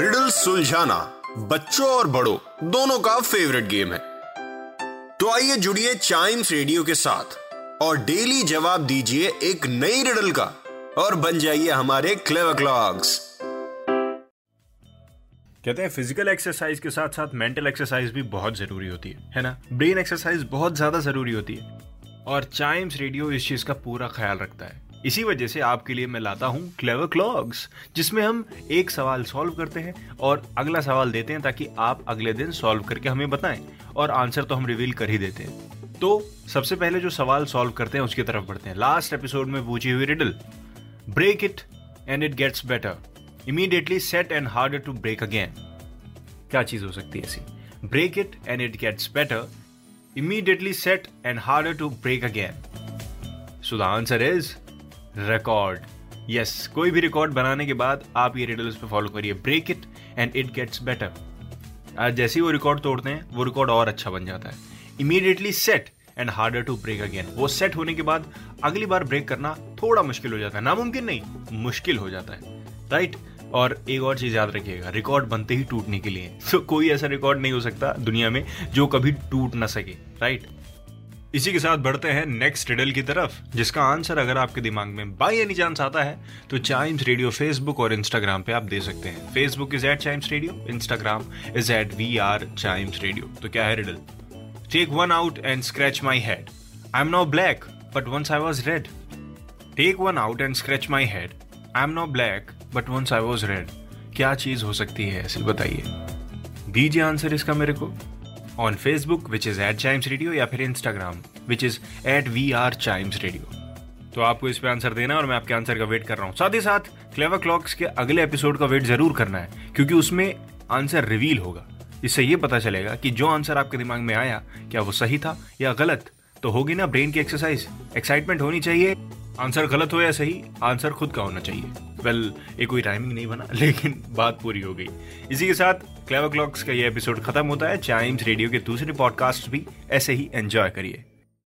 Riddle सुलझाना बच्चों और बड़ों, दोनों का फेवरेट गेम है। तो आइए जुड़िए चाइम्स रेडियो के साथ और डेली जवाब दीजिए एक नई रिडल का और बन जाइए हमारे क्लेवर क्लॉक्स कहते हैं फ़िज़िकल एक्सरसाइज के साथ साथ मेंटल एक्सरसाइज भी बहुत ज़रूरी होती है है ना? ब्रेन एक्सरसाइज बहुत ज़्यादा ज़रूरी होती है। और चाइम्स रेडियो इस चीज़ का पूरा ख्याल रखता है। इसी वजह से आपके लिए मैं लाता हूँ क्लेवर क्लॉग्स जिसमें हम एक सवाल सॉल्व करते हैं और अगला सवाल देते हैं ताकि आप अगले दिन सॉल्व करके हमें बताएँ और आंसर तो हम रिवील कर ही देते हैं। तो सबसे पहले जो सवाल सॉल्व करते हैं, उसकी तरफ़ बढ़ते हैं। लास्ट एपिसोड में पूछी हुई riddle break it and it gets better immediately set and harder to break again क्या चीज़ हो सकती है ऐसी? Break it and it gets better immediately set and harder to break again so the answer is record yes कोई भी record बनाने के बाद आप ये रिडल्स पे फॉलो करिए. Break it and it gets better आज जैसे ही वो रिकॉर्ड तोड़ते हैं, वो रिकॉर्ड और अच्छा बन जाता है. Immediately set and harder to break again वो सेट होने के बाद अगली बार ब्रेक करना थोड़ा मुश्किल हो जाता है. नामुमकिन नहीं, मुश्किल हो जाता है. Right right? और एक और चीज़ याद रखिएगा रिकॉर्ड बनते ही टूटने के लिए. तो कोई ऐसा रिकॉर्ड नहीं हो सकता दुनिया में जो कभी टूट ना सके. राइट इसी के साथ बढ़ते हैं नेक्स्ट रिडल की तरफ़, जिसका आंसर अगर आपके दिमाग में बाई एनी चांस आता है तो चाइम्स रेडियो फेसबुक और इंस्टाग्राम पे आप दे सकते हैं। Facebook is at Chimes radio Instagram is at we are Chimes radio तो क्या है riddle take one out and scratch my head I am now black but once I was red take one out and scratch my head I am now black but once I was red क्या चीज़ हो सकती है, ऐसे बताइए। दीजिए answer इसका मेरे को। On Facebook which is at Chimes radio या फिर Instagram which is at we are Chimes radio तो आपको इस पे आंसर देना और मैं आपके आंसर का वेट कर रहा हूँ। साथ ही साथ क्लेवर क्लॉक्स के अगले एपिसोड का वेट ज़रूर करना है, क्योंकि उसमें आंसर रिवील होगा। इससे ये पता चलेगा कि जो आंसर आपके दिमाग में आया, क्या वो सही था या गलत? तो होगी ना ब्रेन की एक्सरसाइज एक्साइटमेंट होनी चाहिए। आंसर गलत हो या सही आंसर खुद का होना चाहिए। वेल well, कोई टाइमिंग नहीं बना लेकिन बात पूरी हो गई। इसी के साथ क्लेवर क्लॉक्स का ये एपिसोड खत्म होता है। चाइम्स रेडियो के दूसरे पॉडकास्ट भी ऐसे ही एंजॉय करिए।